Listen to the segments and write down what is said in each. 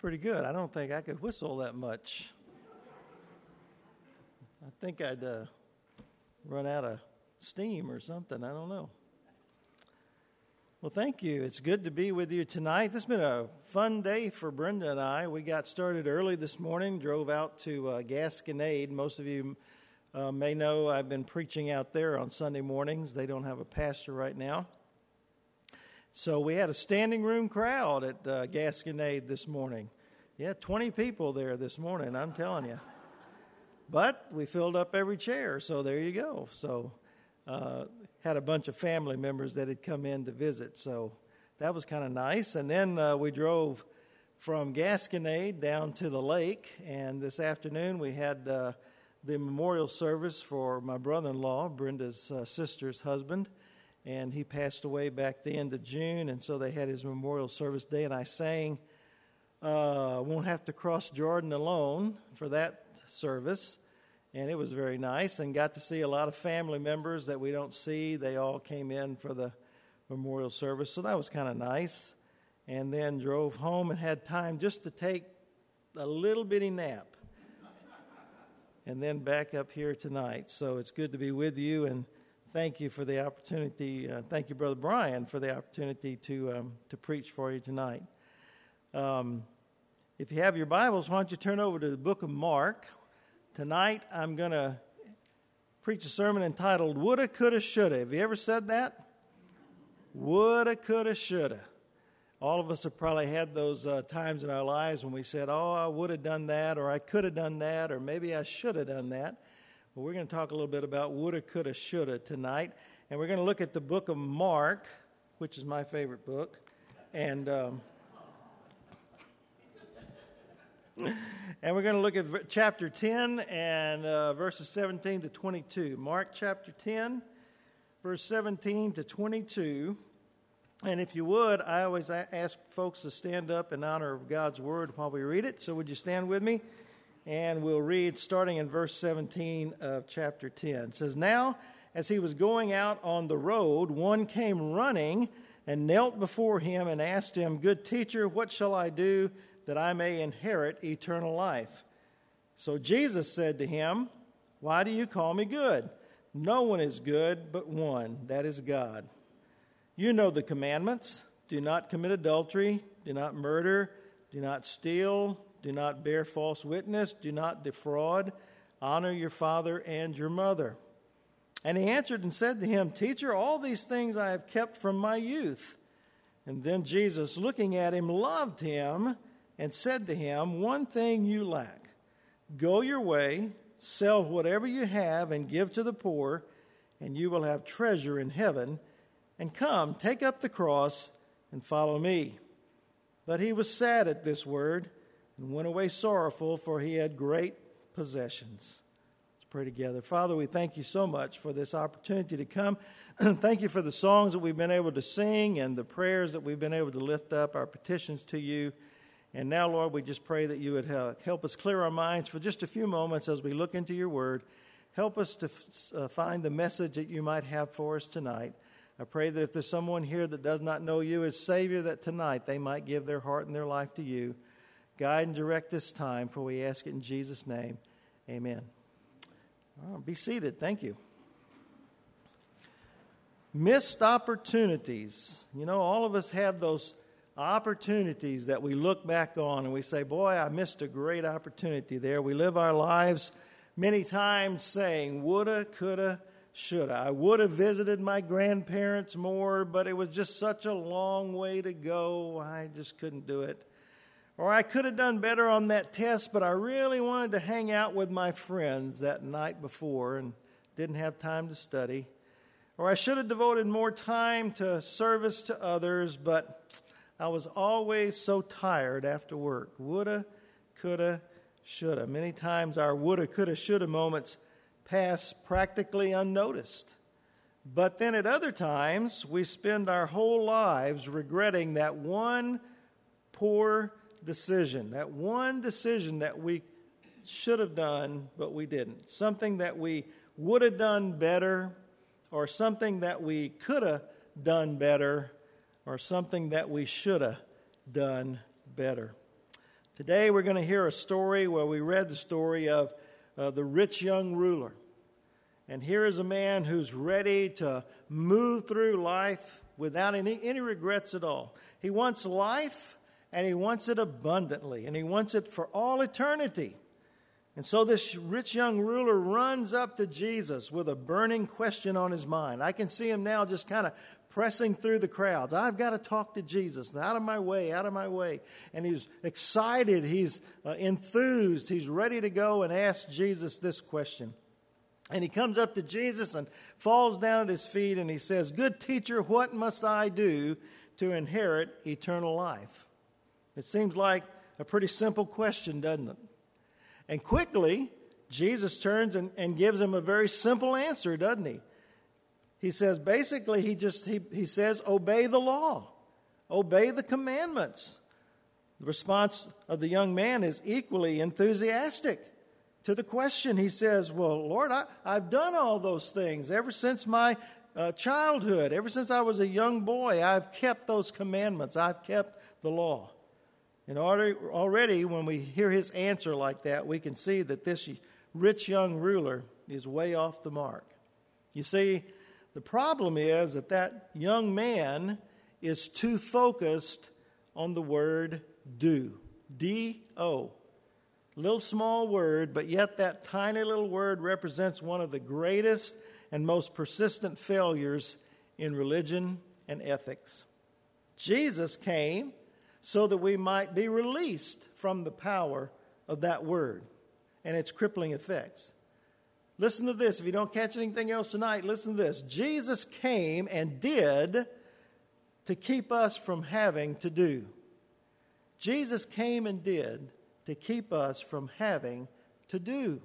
pretty good. I don't think I could whistle that much. I think I'd uh, run out of steam or something. I don't know. Well, thank you. It's good to be with you tonight. This has been a fun day for Brenda and I. We got started early this morning, drove out to uh, Gasconade. Most of you uh, may know I've been preaching out there on Sunday mornings. They don't have a pastor right now. So we had a standing room crowd at uh, Gasconade this morning. Yeah, 20 people there this morning, I'm telling you. But we filled up every chair, so there you go. So uh, had a bunch of family members that had come in to visit, so that was kind of nice. And then uh, we drove from Gasconade down to the lake, and this afternoon we had uh, the memorial service for my brother-in-law, Brenda's uh, sister's husband and he passed away back the end of June, and so they had his memorial service day, and I sang uh, "Won't Have to Cross Jordan Alone" for that service, and it was very nice, and got to see a lot of family members that we don't see. They all came in for the memorial service, so that was kind of nice, and then drove home and had time just to take a little bitty nap. And then back up here tonight. So it's good to be with you and thank you for the opportunity. Uh, thank you, Brother Brian, for the opportunity to, um, to preach for you tonight. Um, if you have your Bibles, why don't you turn over to the book of Mark? Tonight, I'm going to preach a sermon entitled Woulda, Coulda, Shoulda. Have you ever said that? Woulda, coulda, shoulda. All of us have probably had those uh, times in our lives when we said, Oh, I would have done that, or I could have done that, or maybe I should have done that. Well, we're going to talk a little bit about woulda, coulda, shoulda tonight, and we're going to look at the book of Mark, which is my favorite book, and um, and we're going to look at chapter 10 and uh, verses 17 to 22. Mark chapter 10, verse 17 to 22. And if you would, I always ask folks to stand up in honor of God's word while we read it. So would you stand with me? And we'll read starting in verse 17 of chapter 10. It says, Now, as he was going out on the road, one came running and knelt before him and asked him, Good teacher, what shall I do that I may inherit eternal life? So Jesus said to him, Why do you call me good? No one is good but one, that is God. You know the commandments do not commit adultery, do not murder, do not steal do not bear false witness. Do not defraud. Honor your father and your mother. And he answered and said to him, Teacher, all these things I have kept from my youth. And then Jesus, looking at him, loved him and said to him, One thing you lack. Go your way, sell whatever you have, and give to the poor, and you will have treasure in heaven. And come, take up the cross and follow me. But he was sad at this word and went away sorrowful, for he had great possessions. Let's pray together. Father, we thank you so much for this opportunity to come. thank you for the songs that we've been able to sing and the prayers that we've been able to lift up, our petitions to you. And now, Lord, we just pray that you would help us clear our minds for just a few moments as we look into your word. Help us to uh, find the message that you might have for us tonight. I pray that if there's someone here that does not know you as Savior, that tonight they might give their heart and their life to you. Guide and direct this time, for we ask it in Jesus' name. Amen. be seated. Thank you. Missed opportunities. You know, all of us have those opportunities that we look back on and we say, Boy, I missed a great opportunity there. We live our lives many times saying, Woulda, coulda, shoulda. I would have visited my grandparents more, but it was just such a long way to go. I just couldn't do it. Or I could have done better on that test, but I really wanted to hang out with my friends that night before and didn't have time to study. Or I should have devoted more time to service to others, but I was always so tired after work. Woulda, coulda, shoulda. Many times our woulda, coulda, shoulda moments pass practically unnoticed. But then at other times, we spend our whole lives regretting that one poor decision, that one decision that we should have done, but we didn't. Something that we would have done better, or something that we could have done better, or something that we should have done better. Today we're going to hear a story where we read the story of uh, the rich young ruler. And here is a man who's ready to move through life without any, any regrets at all. He wants life and he wants it abundantly and he wants it for all eternity. And so this rich young ruler runs up to Jesus with a burning question on his mind. I can see him now just kind of pressing through the crowds. I've got to talk to Jesus. Out of my way, out of my way. And he's excited, he's uh, enthused, he's ready to go and ask Jesus this question. And he comes up to Jesus and falls down at his feet and he says, Good teacher, what must I do to inherit eternal life? It seems like a pretty simple question, doesn't it? And quickly, Jesus turns and, and gives him a very simple answer, doesn't he? He says, basically, he just he, he says, obey the law, obey the commandments. The response of the young man is equally enthusiastic to the question. He says, Well, Lord, I, have done all those things ever since my uh, childhood, ever since I was a young boy. I've kept those commandments, I've kept the law. And already, when we hear his answer like that, we can see that this rich young ruler is way off the mark. You see, the problem is that that young man is too focused on the word do. D O. Little small word, but yet that tiny little word represents one of the greatest and most persistent failures in religion and ethics. Jesus came so that we might be released from the power of that word and its crippling effects. Listen to this. If you don't catch anything else tonight, listen to this. Jesus came and did to keep us from having to do. Jesus came and did to keep us from having to do.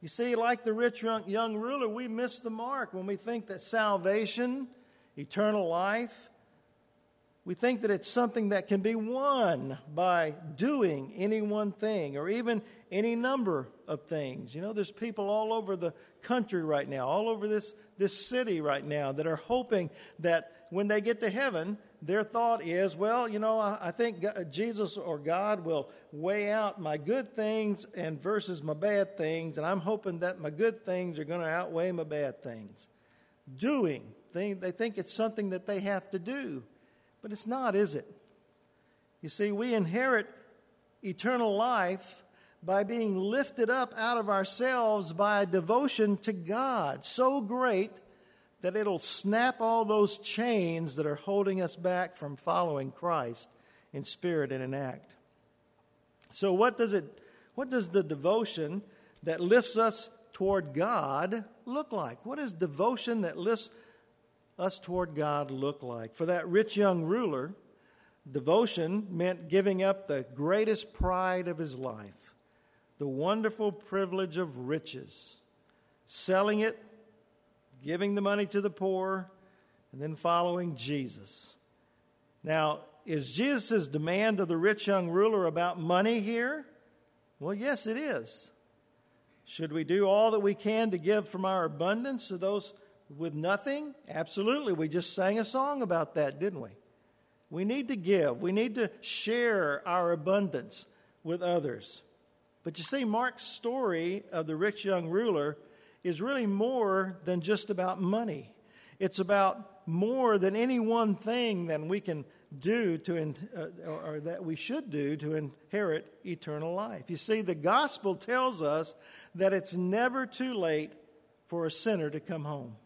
You see, like the rich young ruler, we miss the mark when we think that salvation, eternal life, we think that it's something that can be won by doing any one thing or even any number of things. You know, there's people all over the country right now, all over this, this city right now, that are hoping that when they get to heaven, their thought is, well, you know, I, I think God, Jesus or God will weigh out my good things and versus my bad things, and I'm hoping that my good things are going to outweigh my bad things. Doing, they, they think it's something that they have to do. But it's not, is it? You see, we inherit eternal life by being lifted up out of ourselves by a devotion to God so great that it'll snap all those chains that are holding us back from following Christ in spirit and in act. So what does it what does the devotion that lifts us toward God look like? What is devotion that lifts us toward God look like? For that rich young ruler, devotion meant giving up the greatest pride of his life, the wonderful privilege of riches, selling it, giving the money to the poor, and then following Jesus. Now, is Jesus' demand of the rich young ruler about money here? Well, yes, it is. Should we do all that we can to give from our abundance to those with nothing? Absolutely. We just sang a song about that, didn't we? We need to give, we need to share our abundance with others. But you see, Mark's story of the rich young ruler is really more than just about money. It's about more than any one thing that we can do to, uh, or that we should do to inherit eternal life. You see, the gospel tells us that it's never too late for a sinner to come home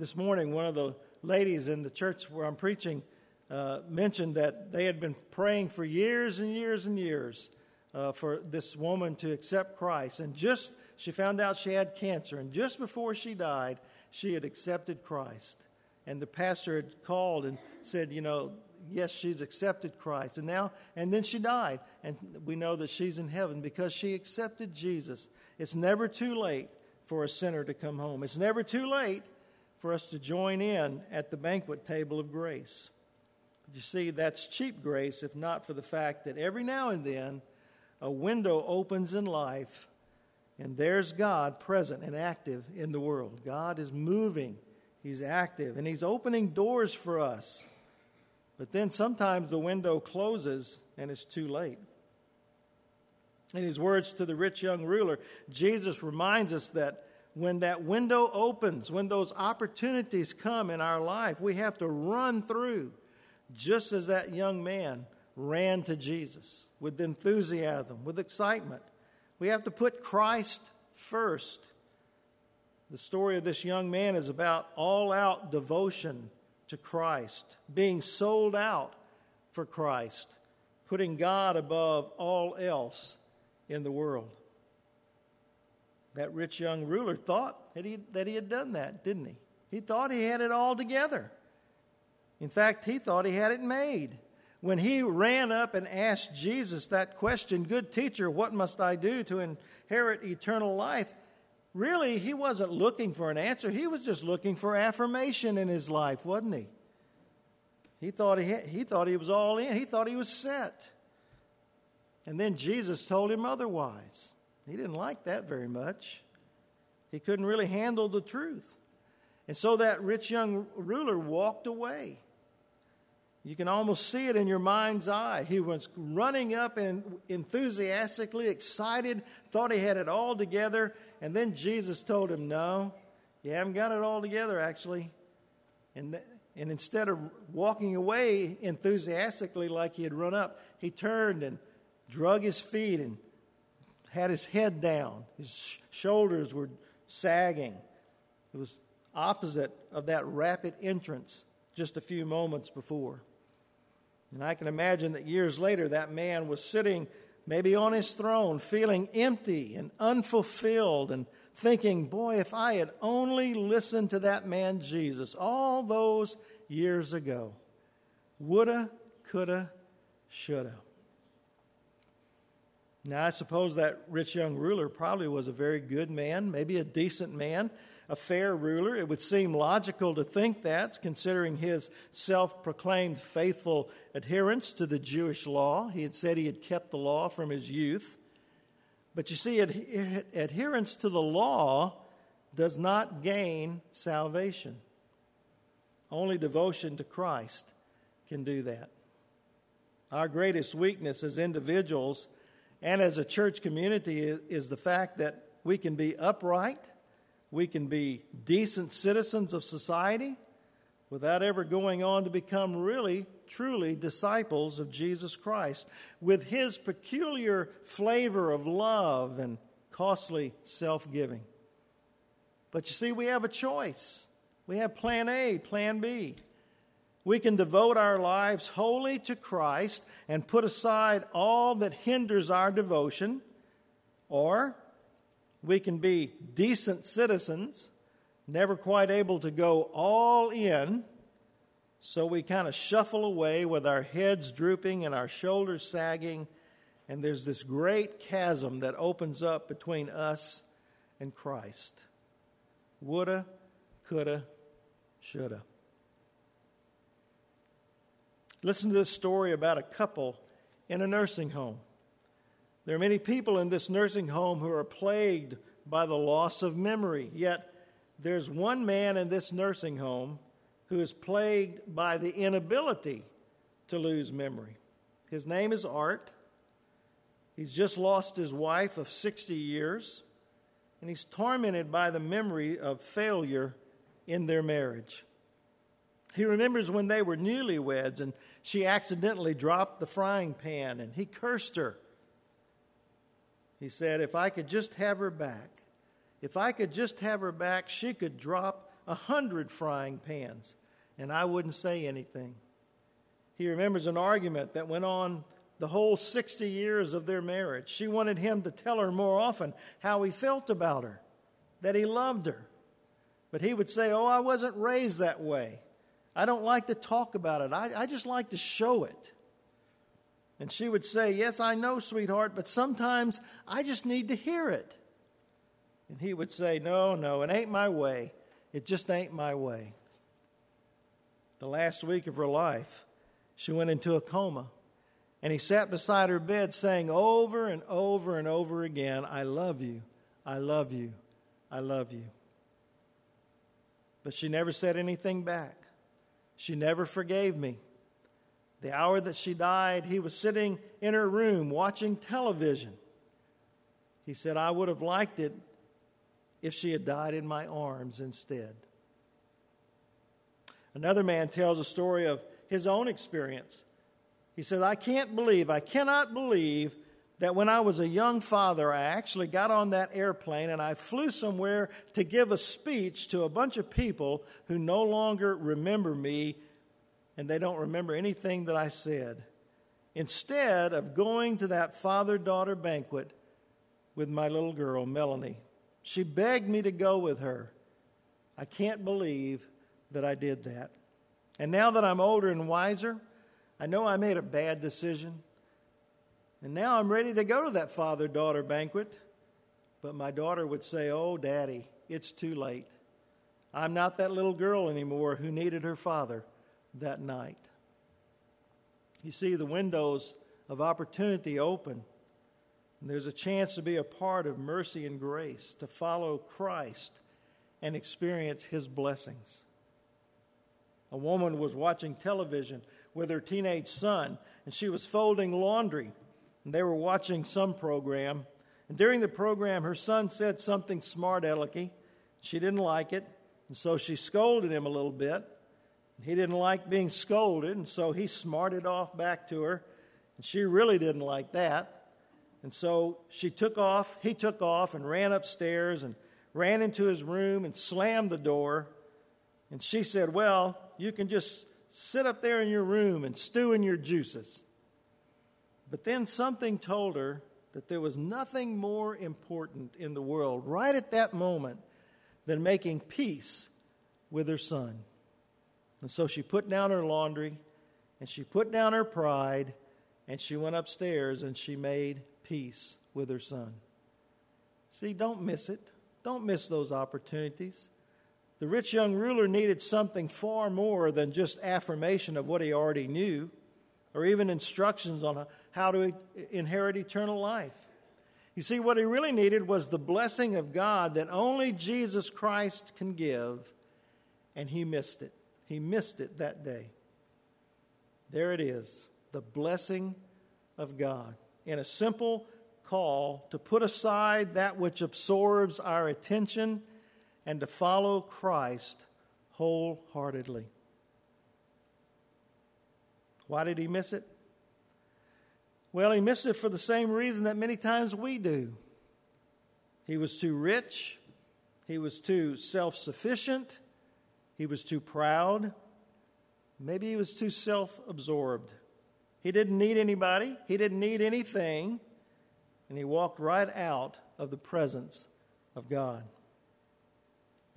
this morning, one of the ladies in the church where I'm preaching uh, mentioned that they had been praying for years and years and years uh, for this woman to accept Christ. And just, she found out she had cancer. And just before she died, she had accepted Christ. And the pastor had called and said, you know, yes, she's accepted Christ. And now, and then she died. And we know that she's in heaven because she accepted Jesus. It's never too late for a sinner to come home. It's never too late for us to join in at the banquet table of grace. But you see, that's cheap grace if not for the fact that every now and then a window opens in life and there's God present and active in the world. God is moving, He's active, and He's opening doors for us. But then sometimes the window closes and it's too late. In his words to the rich young ruler, Jesus reminds us that when that window opens, when those opportunities come in our life, we have to run through, just as that young man ran to Jesus with enthusiasm, with excitement. We have to put Christ first. The story of this young man is about all out devotion to Christ, being sold out for Christ, putting God above all else in the world. That rich young ruler thought that he, that he had done that, didn't he? He thought he had it all together. In fact, he thought he had it made. When he ran up and asked Jesus that question, Good teacher, what must I do to inherit eternal life? Really, he wasn't looking for an answer. He was just looking for affirmation in his life, wasn't he? He thought he, had, he thought he was all in, he thought he was set. And then Jesus told him otherwise. He didn't like that very much. He couldn't really handle the truth. And so that rich young ruler walked away. You can almost see it in your mind's eye. He was running up and enthusiastically excited, thought he had it all together, and then Jesus told him, No, you haven't got it all together, actually. And, th- and instead of walking away enthusiastically like he had run up, he turned and drug his feet and had his head down. His sh- shoulders were sagging. It was opposite of that rapid entrance just a few moments before. And I can imagine that years later, that man was sitting maybe on his throne, feeling empty and unfulfilled, and thinking, boy, if I had only listened to that man Jesus all those years ago. Woulda, coulda, shoulda. Now, I suppose that rich young ruler probably was a very good man, maybe a decent man, a fair ruler. It would seem logical to think that, considering his self proclaimed faithful adherence to the Jewish law. He had said he had kept the law from his youth. But you see, ad- adherence to the law does not gain salvation. Only devotion to Christ can do that. Our greatest weakness as individuals and as a church community is the fact that we can be upright, we can be decent citizens of society without ever going on to become really, truly disciples of Jesus Christ with his peculiar flavor of love and costly self giving. But you see, we have a choice. We have plan A, plan B. We can devote our lives wholly to Christ and put aside all that hinders our devotion, or we can be decent citizens, never quite able to go all in, so we kind of shuffle away with our heads drooping and our shoulders sagging, and there's this great chasm that opens up between us and Christ. Woulda, coulda, shoulda. Listen to this story about a couple in a nursing home. There are many people in this nursing home who are plagued by the loss of memory, yet there's one man in this nursing home who is plagued by the inability to lose memory. His name is Art. He's just lost his wife of 60 years, and he's tormented by the memory of failure in their marriage. He remembers when they were newlyweds and she accidentally dropped the frying pan and he cursed her. He said, If I could just have her back, if I could just have her back, she could drop a hundred frying pans and I wouldn't say anything. He remembers an argument that went on the whole 60 years of their marriage. She wanted him to tell her more often how he felt about her, that he loved her. But he would say, Oh, I wasn't raised that way. I don't like to talk about it. I, I just like to show it. And she would say, Yes, I know, sweetheart, but sometimes I just need to hear it. And he would say, No, no, it ain't my way. It just ain't my way. The last week of her life, she went into a coma. And he sat beside her bed saying over and over and over again, I love you, I love you, I love you. But she never said anything back. She never forgave me. The hour that she died, he was sitting in her room watching television. He said, I would have liked it if she had died in my arms instead. Another man tells a story of his own experience. He says, I can't believe, I cannot believe that when I was a young father, I actually got on that airplane and I flew somewhere to give a speech to a bunch of people who no longer remember me and they don't remember anything that I said. Instead of going to that father daughter banquet with my little girl, Melanie, she begged me to go with her. I can't believe that I did that. And now that I'm older and wiser, I know I made a bad decision. And now I'm ready to go to that father daughter banquet. But my daughter would say, Oh, Daddy, it's too late. I'm not that little girl anymore who needed her father that night. You see, the windows of opportunity open. And there's a chance to be a part of mercy and grace, to follow Christ and experience his blessings. A woman was watching television with her teenage son, and she was folding laundry. And they were watching some program. And during the program, her son said something smart alecky. She didn't like it, and so she scolded him a little bit. He didn't like being scolded, and so he smarted off back to her. And she really didn't like that. And so she took off, he took off and ran upstairs and ran into his room and slammed the door. And she said, Well, you can just sit up there in your room and stew in your juices. But then something told her that there was nothing more important in the world right at that moment than making peace with her son. And so she put down her laundry and she put down her pride and she went upstairs and she made peace with her son. See, don't miss it. Don't miss those opportunities. The rich young ruler needed something far more than just affirmation of what he already knew or even instructions on how to inherit eternal life. You see, what he really needed was the blessing of God that only Jesus Christ can give, and he missed it. He missed it that day. There it is the blessing of God in a simple call to put aside that which absorbs our attention and to follow Christ wholeheartedly. Why did he miss it? Well, he missed it for the same reason that many times we do. He was too rich, he was too self sufficient, he was too proud, maybe he was too self absorbed. He didn't need anybody, he didn't need anything, and he walked right out of the presence of God.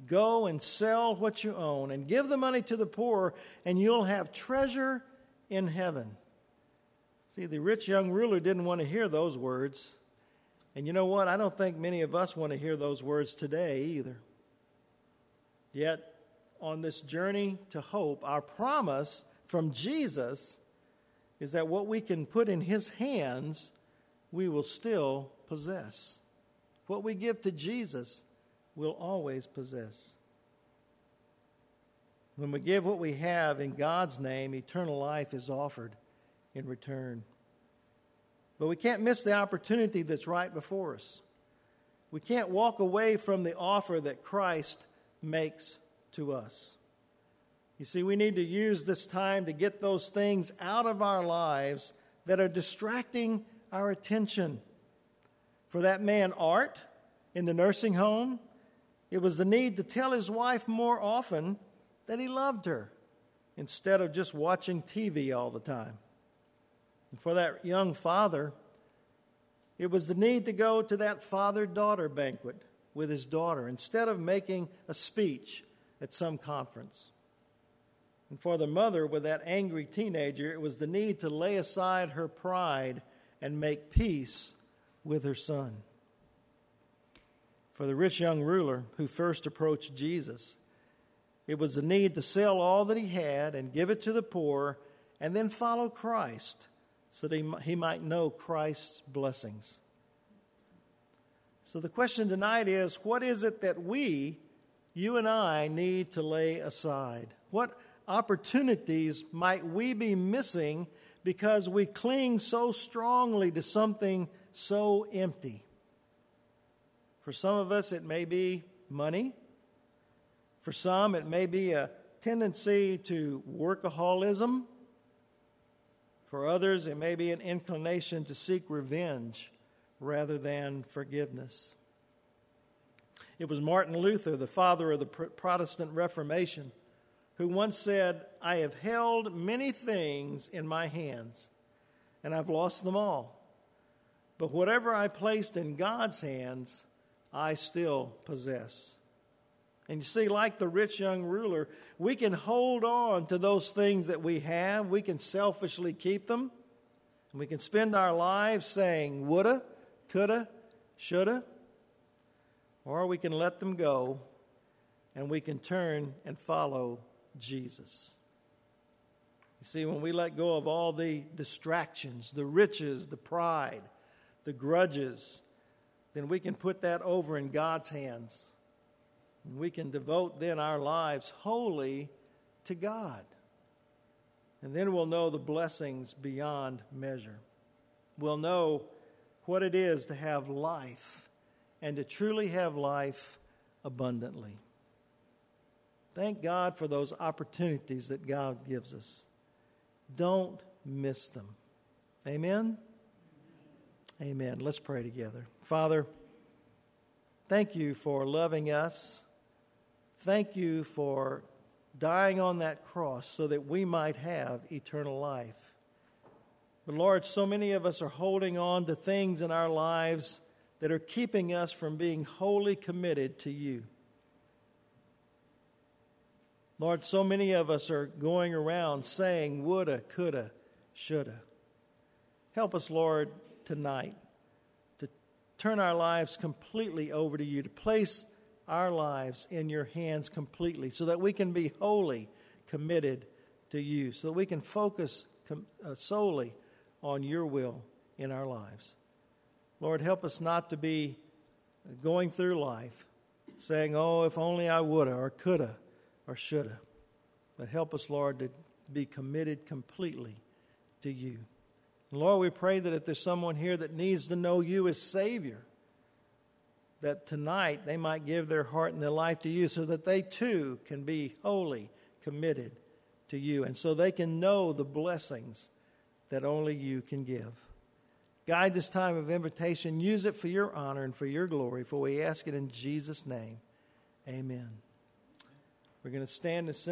Go and sell what you own and give the money to the poor, and you'll have treasure in heaven. See, the rich young ruler didn't want to hear those words. And you know what? I don't think many of us want to hear those words today either. Yet, on this journey to hope, our promise from Jesus is that what we can put in His hands, we will still possess. What we give to Jesus, we'll always possess. When we give what we have in God's name, eternal life is offered in return. But we can't miss the opportunity that's right before us. We can't walk away from the offer that Christ makes to us. You see, we need to use this time to get those things out of our lives that are distracting our attention. For that man, Art, in the nursing home, it was the need to tell his wife more often that he loved her instead of just watching TV all the time. And for that young father, it was the need to go to that father daughter banquet with his daughter instead of making a speech at some conference. And for the mother with that angry teenager, it was the need to lay aside her pride and make peace with her son. For the rich young ruler who first approached Jesus, it was the need to sell all that he had and give it to the poor and then follow Christ so that he, he might know Christ's blessings. So the question tonight is what is it that we, you and I, need to lay aside? What opportunities might we be missing because we cling so strongly to something so empty? For some of us, it may be money. For some, it may be a tendency to workaholism. For others, it may be an inclination to seek revenge rather than forgiveness. It was Martin Luther, the father of the Protestant Reformation, who once said, I have held many things in my hands, and I've lost them all. But whatever I placed in God's hands, I still possess. And you see, like the rich young ruler, we can hold on to those things that we have. We can selfishly keep them. And we can spend our lives saying, woulda, coulda, shoulda. Or we can let them go and we can turn and follow Jesus. You see, when we let go of all the distractions, the riches, the pride, the grudges, then we can put that over in God's hands. We can devote then our lives wholly to God. And then we'll know the blessings beyond measure. We'll know what it is to have life and to truly have life abundantly. Thank God for those opportunities that God gives us. Don't miss them. Amen. Amen. Let's pray together. Father, thank you for loving us. Thank you for dying on that cross so that we might have eternal life. But Lord, so many of us are holding on to things in our lives that are keeping us from being wholly committed to you. Lord, so many of us are going around saying woulda, coulda, shoulda. Help us, Lord, tonight to turn our lives completely over to you, to place our lives in your hands completely so that we can be wholly committed to you, so that we can focus com- uh, solely on your will in our lives. Lord, help us not to be going through life saying, oh, if only I woulda or coulda or shoulda. But help us, Lord, to be committed completely to you. Lord, we pray that if there's someone here that needs to know you as Savior, that tonight they might give their heart and their life to you so that they too can be wholly committed to you and so they can know the blessings that only you can give. Guide this time of invitation. Use it for your honor and for your glory, for we ask it in Jesus' name. Amen. We're going to stand and sing.